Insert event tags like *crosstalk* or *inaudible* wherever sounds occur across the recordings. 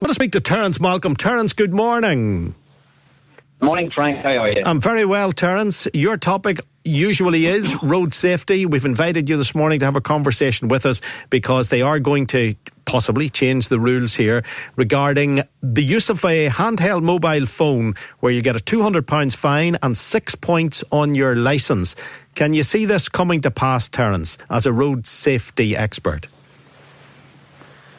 I want to speak to Terence Malcolm. Terence, good morning. Morning, Frank. How are you? I'm very well, Terence. Your topic usually is road safety. We've invited you this morning to have a conversation with us because they are going to possibly change the rules here regarding the use of a handheld mobile phone where you get a £200 fine and six points on your licence. Can you see this coming to pass, Terence, as a road safety expert?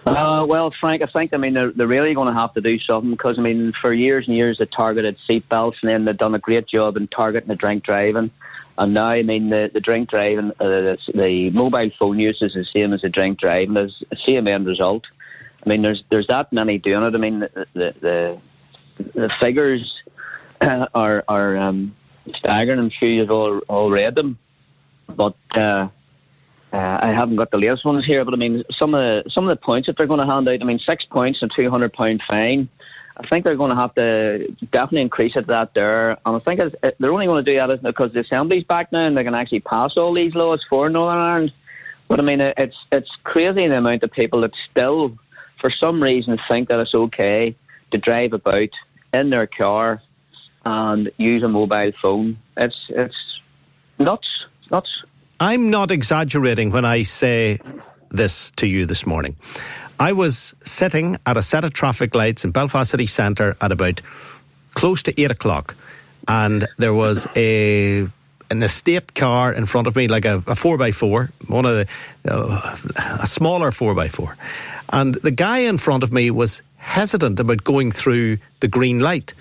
Uh, well, Frank, I think I mean they're, they're really going to have to do something because I mean for years and years they targeted seatbelts and then they've done a great job in targeting the drink driving, and now I mean the, the drink driving, uh, the, the mobile phone use is the same as the drink driving. There's the same end result. I mean there's there's that many doing it. I mean the the the, the figures *clears throat* are are um, staggering. I'm sure you've all all read them, but. Uh, uh, I haven't got the latest ones here, but I mean, some of the, some of the points that they're going to hand out. I mean, six points and two hundred pound fine. I think they're going to have to definitely increase it that there, and I think they're only going to do that because the assembly's back now and they can actually pass all these laws for Northern Ireland. But I mean, it's it's crazy the amount of people that still, for some reason, think that it's okay to drive about in their car and use a mobile phone. It's it's nuts, nuts. I'm not exaggerating when I say this to you this morning. I was sitting at a set of traffic lights in Belfast City Centre at about close to eight o'clock, and there was a an estate car in front of me, like a, a four by four, one of the uh, a smaller four by four, and the guy in front of me was hesitant about going through the green light.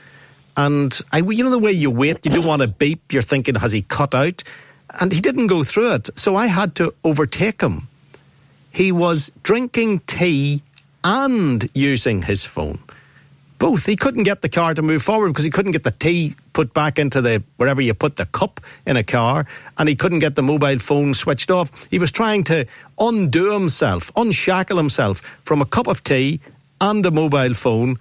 And I, you know the way you wait, you don't want to beep. You're thinking, has he cut out? And he didn't go through it. So I had to overtake him. He was drinking tea and using his phone. Both. He couldn't get the car to move forward because he couldn't get the tea put back into the wherever you put the cup in a car, and he couldn't get the mobile phone switched off. He was trying to undo himself, unshackle himself from a cup of tea and a mobile phone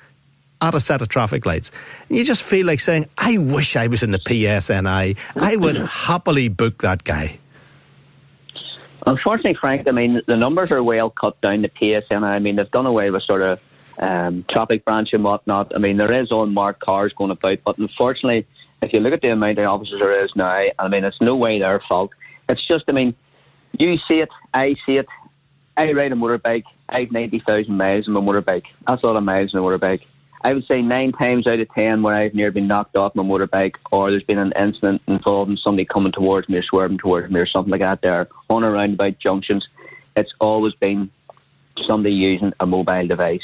at a set of traffic lights. And you just feel like saying, I wish I was in the PSNI. I would *laughs* happily book that guy. Unfortunately, Frank, I mean, the numbers are well cut down the PSNI. I mean, they've done away with sort of um, traffic branch and whatnot. I mean, there is unmarked cars going about, but unfortunately, if you look at the amount of officers there is now, I mean, it's no way their fault. It's just, I mean, you see it, I see it. I ride a motorbike. I have 90,000 miles on my motorbike. That's a lot of miles on a motorbike. I would say nine times out of ten where I've near been knocked off my motorbike or there's been an incident involving somebody coming towards me or swerving towards me or something like that there on or around about junctions, it's always been somebody using a mobile device.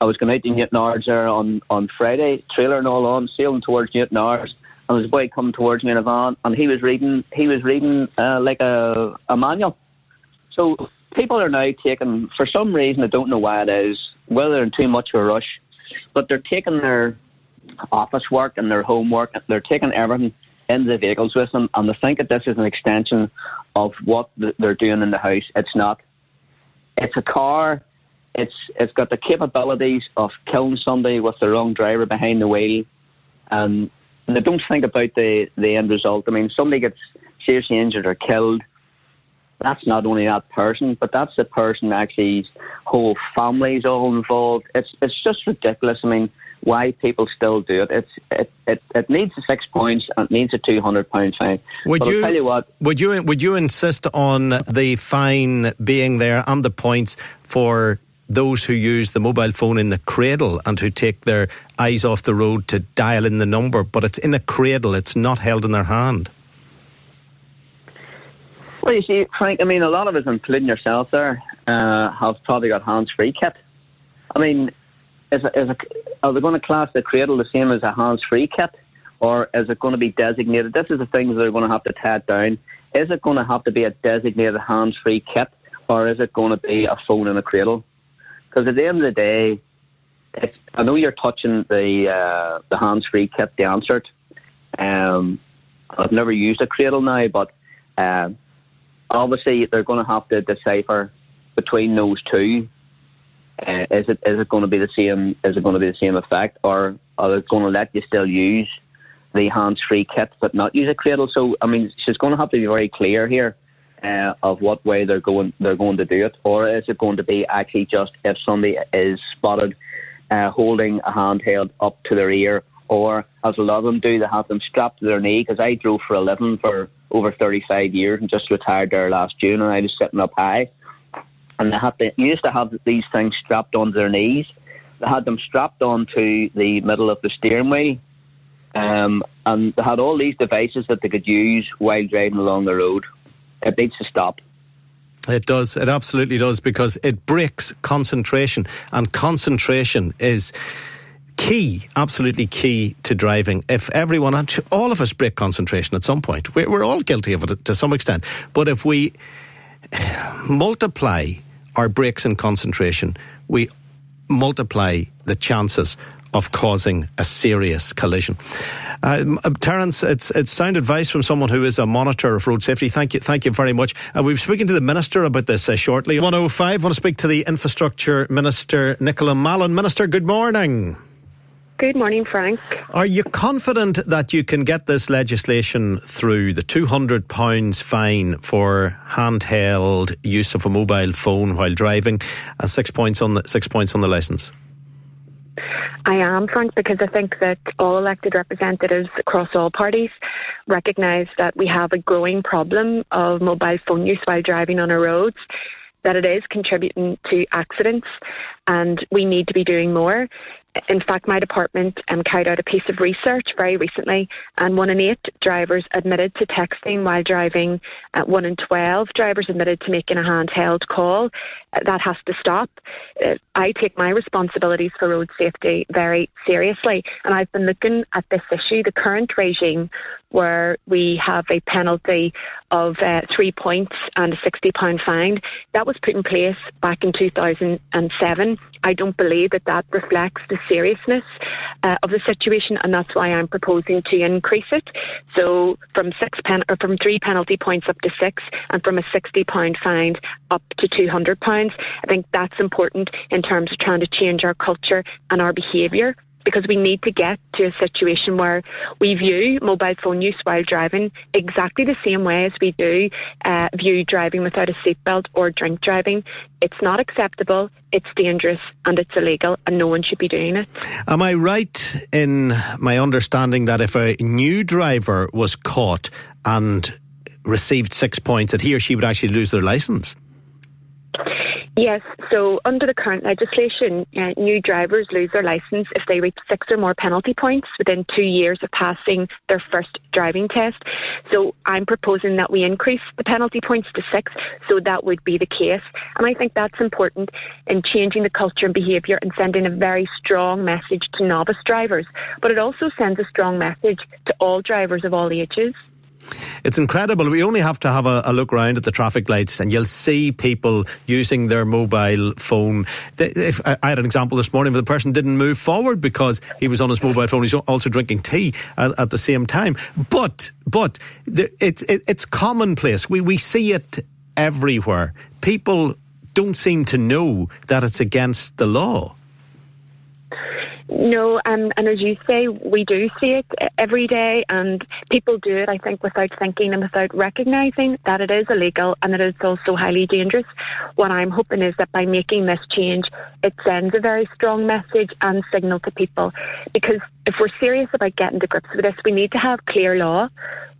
I was going out to Newtownards there on, on Friday, trailer and all on, sailing towards Newtownards, and there's a boy coming towards me in a van, and he was reading he was reading uh, like a, a manual. So people are now taking, for some reason, I don't know why it is, whether in too much of a rush, but they're taking their office work and their homework, they're taking everything in the vehicles with them, and they think that this is an extension of what they're doing in the house. It's not. It's a car it's it's got the capabilities of killing somebody with the wrong driver behind the wheel, um, and they don't think about the the end result. I mean, somebody gets seriously injured or killed. That's not only that person, but that's the person actually whole family's all involved. It's it's just ridiculous. I mean, why people still do it. It's it, it, it needs a six points and it needs a two hundred pound fine. Would but you tell you what? Would you would you insist on the fine being there and the points for those who use the mobile phone in the cradle and who take their eyes off the road to dial in the number, but it's in a cradle, it's not held in their hand? Well, you see, Frank, I mean, a lot of us, including yourself there, uh, have probably got hands free kit. I mean, is, is a, are they going to class the cradle the same as a hands free kit? Or is it going to be designated? This is the things they're going to have to tie down. Is it going to have to be a designated hands free kit? Or is it going to be a phone in a cradle? Because at the end of the day, I know you're touching the uh, the hands free kit, the answered. Um, I've never used a cradle now, but uh, obviously they're going to have to decipher between those two. Uh, is it is it going to be the same? Is it going to be the same effect, or are they going to let you still use the hands-free kit but not use a cradle? So I mean, she's going to have to be very clear here uh, of what way they're going they're going to do it, or is it going to be actually just if somebody is spotted uh, holding a handheld up to their ear, or as a lot of them do, they have them strapped to their knee? Because I drove for a living for over 35 years and just retired there last June, and I was sitting up high and they had to, used to have these things strapped onto their knees. They had them strapped onto the middle of the steering wheel, um, and they had all these devices that they could use while driving along the road. It needs to stop. It does. It absolutely does because it breaks concentration, and concentration is key, absolutely key to driving. If everyone, all of us break concentration at some point, we're all guilty of it to some extent. But if we *sighs* multiply our breaks in concentration, we multiply the chances of causing a serious collision. Uh, uh, Terence, it's it's sound advice from someone who is a monitor of road safety. Thank you, thank you very much. Uh, we'll be speaking to the minister about this uh, shortly. One oh five. I Want to speak to the infrastructure minister, Nicola Mallon. Minister, good morning. Good morning, Frank. Are you confident that you can get this legislation through the £200 fine for handheld use of a mobile phone while driving and six points on the, six points on the licence? I am, Frank, because I think that all elected representatives across all parties recognise that we have a growing problem of mobile phone use while driving on our roads, that it is contributing to accidents, and we need to be doing more in fact, my department um, carried out a piece of research very recently, and one in eight drivers admitted to texting while driving. Uh, one in 12 drivers admitted to making a handheld call. Uh, that has to stop. Uh, I take my responsibilities for road safety very seriously, and I've been looking at this issue. The current regime, where we have a penalty of uh, three points and a £60 fine, that was put in place back in 2007. I don't believe that that reflects the seriousness uh, of the situation, and that's why I'm proposing to increase it. So from six pen or from three penalty points up to six, and from a sixty pound fine up to two hundred pounds. I think that's important in terms of trying to change our culture and our behaviour because we need to get to a situation where we view mobile phone use while driving exactly the same way as we do uh, view driving without a seatbelt or drink driving. It's not acceptable, it's dangerous, and it's illegal, and no one should be doing it. Am I right in my understanding that if a new driver was caught and received six points, that he or she would actually lose their licence? Yes, so under the current legislation, uh, new drivers lose their licence if they reach six or more penalty points within two years of passing their first driving test. So I'm proposing that we increase the penalty points to six, so that would be the case. And I think that's important in changing the culture and behaviour and sending a very strong message to novice drivers. But it also sends a strong message to all drivers of all ages. It's incredible. We only have to have a, a, look around at the traffic lights and you'll see people using their mobile phone. If, I had an example this morning where the person didn't move forward because he was on his mobile phone. He's also drinking tea at, at the same time. But, but it's, it, it's commonplace. We, we see it everywhere. People don't seem to know that it's against the law. No, and, and as you say, we do see it every day, and people do it, I think, without thinking and without recognising that it is illegal and that it's also highly dangerous. What I'm hoping is that by making this change, it sends a very strong message and signal to people. Because if we're serious about getting to grips with this, we need to have clear law,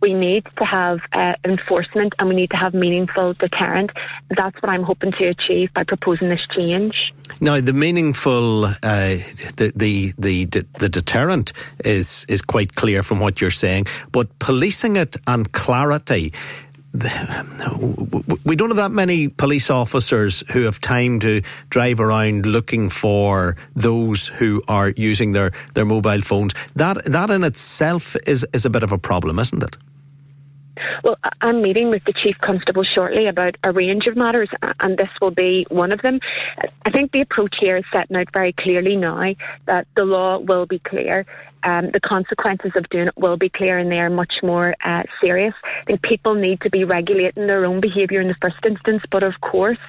we need to have uh, enforcement, and we need to have meaningful deterrent. That's what I'm hoping to achieve by proposing this change. Now, the meaningful, uh, the, the the the deterrent is is quite clear from what you're saying, but policing it and clarity we don't have that many police officers who have time to drive around looking for those who are using their, their mobile phones. That that in itself is is a bit of a problem, isn't it? Well, I'm meeting with the Chief Constable shortly about a range of matters, and this will be one of them. I think the approach here is setting out very clearly now that the law will be clear um, the consequences of doing it will be clear and they are much more uh, serious. I think people need to be regulating their own behaviour in the first instance, but of course,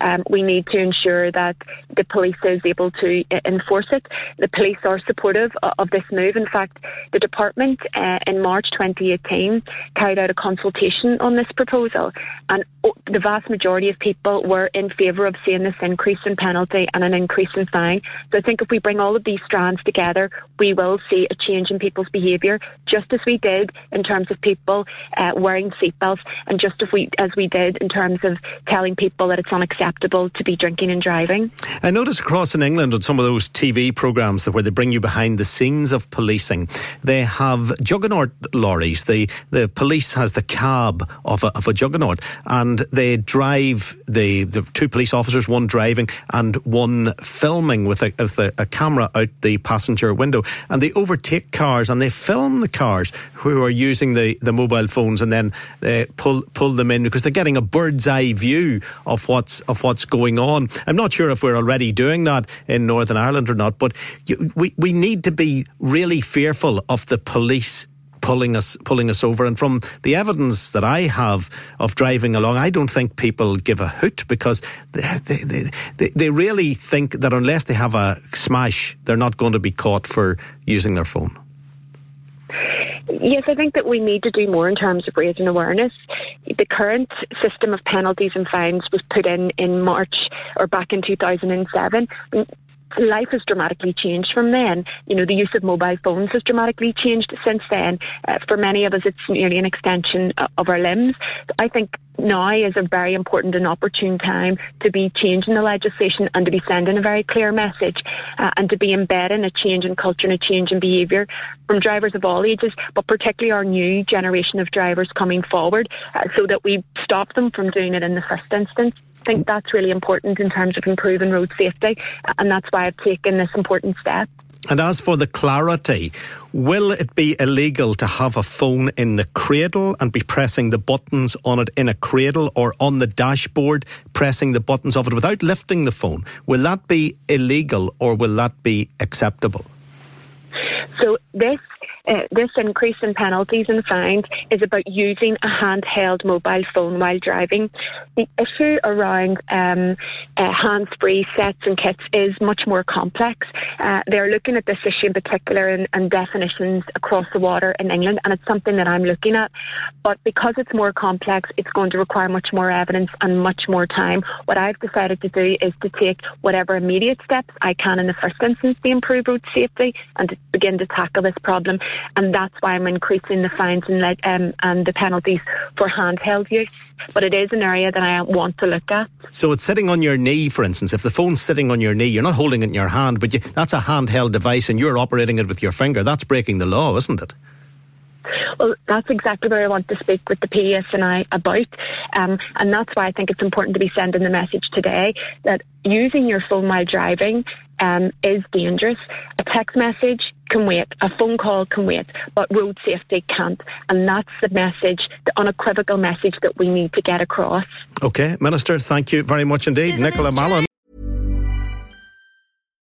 um, we need to ensure that the police is able to uh, enforce it. The police are supportive of, of this move. In fact, the department uh, in March 2018 carried out a consultation on this proposal, and the vast majority of people were in favour of seeing this increase in penalty and an increase in fine. So I think if we bring all of these strands together, we will see a change in people's behaviour, just as we did in terms of people uh, wearing seatbelts, and just as we as we did in terms of telling people that it's unacceptable to be drinking and driving. I noticed across in England on some of those TV programmes that where they bring you behind the scenes of policing, they have juggernaut lorries. The the police has the cab of a, of a juggernaut, and they drive the the two police officers, one driving and one filming with a, with a, a camera out the passenger window, and they overtake cars and they film the cars who are using the, the mobile phones and then uh, pull pull them in because they're getting a bird's eye view of what's of what's going on. I'm not sure if we're already doing that in Northern Ireland or not, but you, we we need to be really fearful of the police pulling us pulling us over. And from the evidence that I have of driving along, I don't think people give a hoot because they, they, they, they really think that unless they have a smash, they're not going to be caught for using their phone. Yes, I think that we need to do more in terms of raising awareness. The current system of penalties and fines was put in in March or back in 2007 life has dramatically changed from then. You know, the use of mobile phones has dramatically changed since then. Uh, for many of us, it's nearly an extension of our limbs. I think now is a very important and opportune time to be changing the legislation and to be sending a very clear message uh, and to be embedding a change in culture and a change in behaviour from drivers of all ages, but particularly our new generation of drivers coming forward uh, so that we stop them from doing it in the first instance. I think that's really important in terms of improving road safety, and that's why I've taken this important step. And as for the clarity, will it be illegal to have a phone in the cradle and be pressing the buttons on it in a cradle or on the dashboard, pressing the buttons of it without lifting the phone? Will that be illegal or will that be acceptable? So, this uh, this increase in penalties and fines is about using a handheld mobile phone while driving. The issue around um, uh, hands-free sets and kits is much more complex. Uh, they're looking at this issue in particular and, and definitions across the water in England, and it's something that I'm looking at. But because it's more complex, it's going to require much more evidence and much more time. What I've decided to do is to take whatever immediate steps I can in the first instance to improve road safety and to begin to tackle this problem and that's why I'm increasing the fines and, um, and the penalties for handheld use. But it is an area that I want to look at. So it's sitting on your knee, for instance. If the phone's sitting on your knee, you're not holding it in your hand, but you, that's a handheld device and you're operating it with your finger. That's breaking the law, isn't it? Well, that's exactly where I want to speak with the PSNI about. Um, and that's why I think it's important to be sending the message today that using your phone while driving um, is dangerous. A text message can wait, a phone call can wait, but road safety can't. And that's the message, the unequivocal message that we need to get across. Okay, Minister, thank you very much indeed. Isn't Nicola Mallon.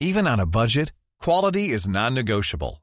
Even on a budget, quality is non negotiable.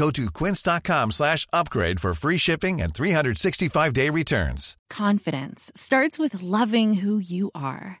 Go to quince.com slash upgrade for free shipping and 365-day returns. Confidence starts with loving who you are.